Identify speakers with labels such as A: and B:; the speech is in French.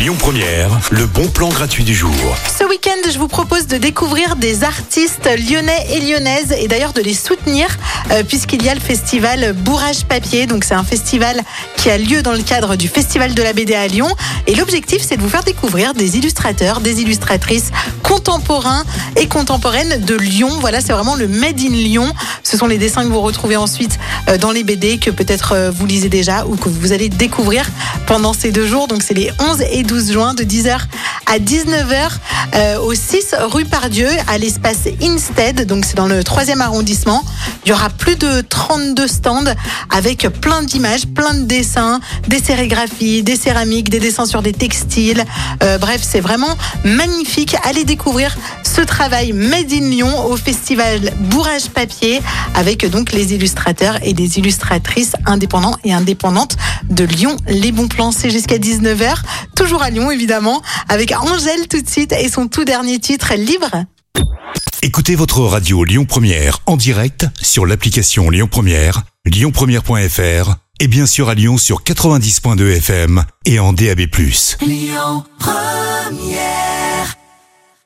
A: Lyon Première, le bon plan gratuit du jour.
B: Ce week-end, je vous propose de découvrir des artistes lyonnais et lyonnaises et d'ailleurs de les soutenir euh, puisqu'il y a le festival Bourrage Papier. Donc c'est un festival qui a lieu dans le cadre du Festival de la BD à Lyon. Et l'objectif, c'est de vous faire découvrir des illustrateurs, des illustratrices contemporains et contemporaines de Lyon. Voilà, c'est vraiment le Made in Lyon. Ce sont les dessins que vous retrouvez ensuite euh, dans les BD que peut-être euh, vous lisez déjà ou que vous allez découvrir pendant ces deux jours. Donc c'est les 11 et 12 juin de 10h à 19h euh, au 6 rue Pardieu à l'espace Instead. Donc c'est dans le 3e arrondissement. Il y aura plus de 32 stands avec plein d'images, plein de dessins, des sérigraphies, des céramiques, des dessins sur des textiles. Euh, bref, c'est vraiment magnifique. Allez découvrir ce travail Made in Lyon au festival Bourrage Papier avec donc les illustrateurs et les illustratrices indépendants et indépendantes de Lyon. Les bons plans, c'est jusqu'à 19h. Toujours à Lyon, évidemment, avec Angèle tout de suite et son tout dernier titre, Libre.
A: Écoutez votre radio Lyon Première en direct sur l'application Lyon Première, lyonpremière.fr et bien sûr à Lyon sur 90.2 FM et en DAB+.
C: Lyon Première.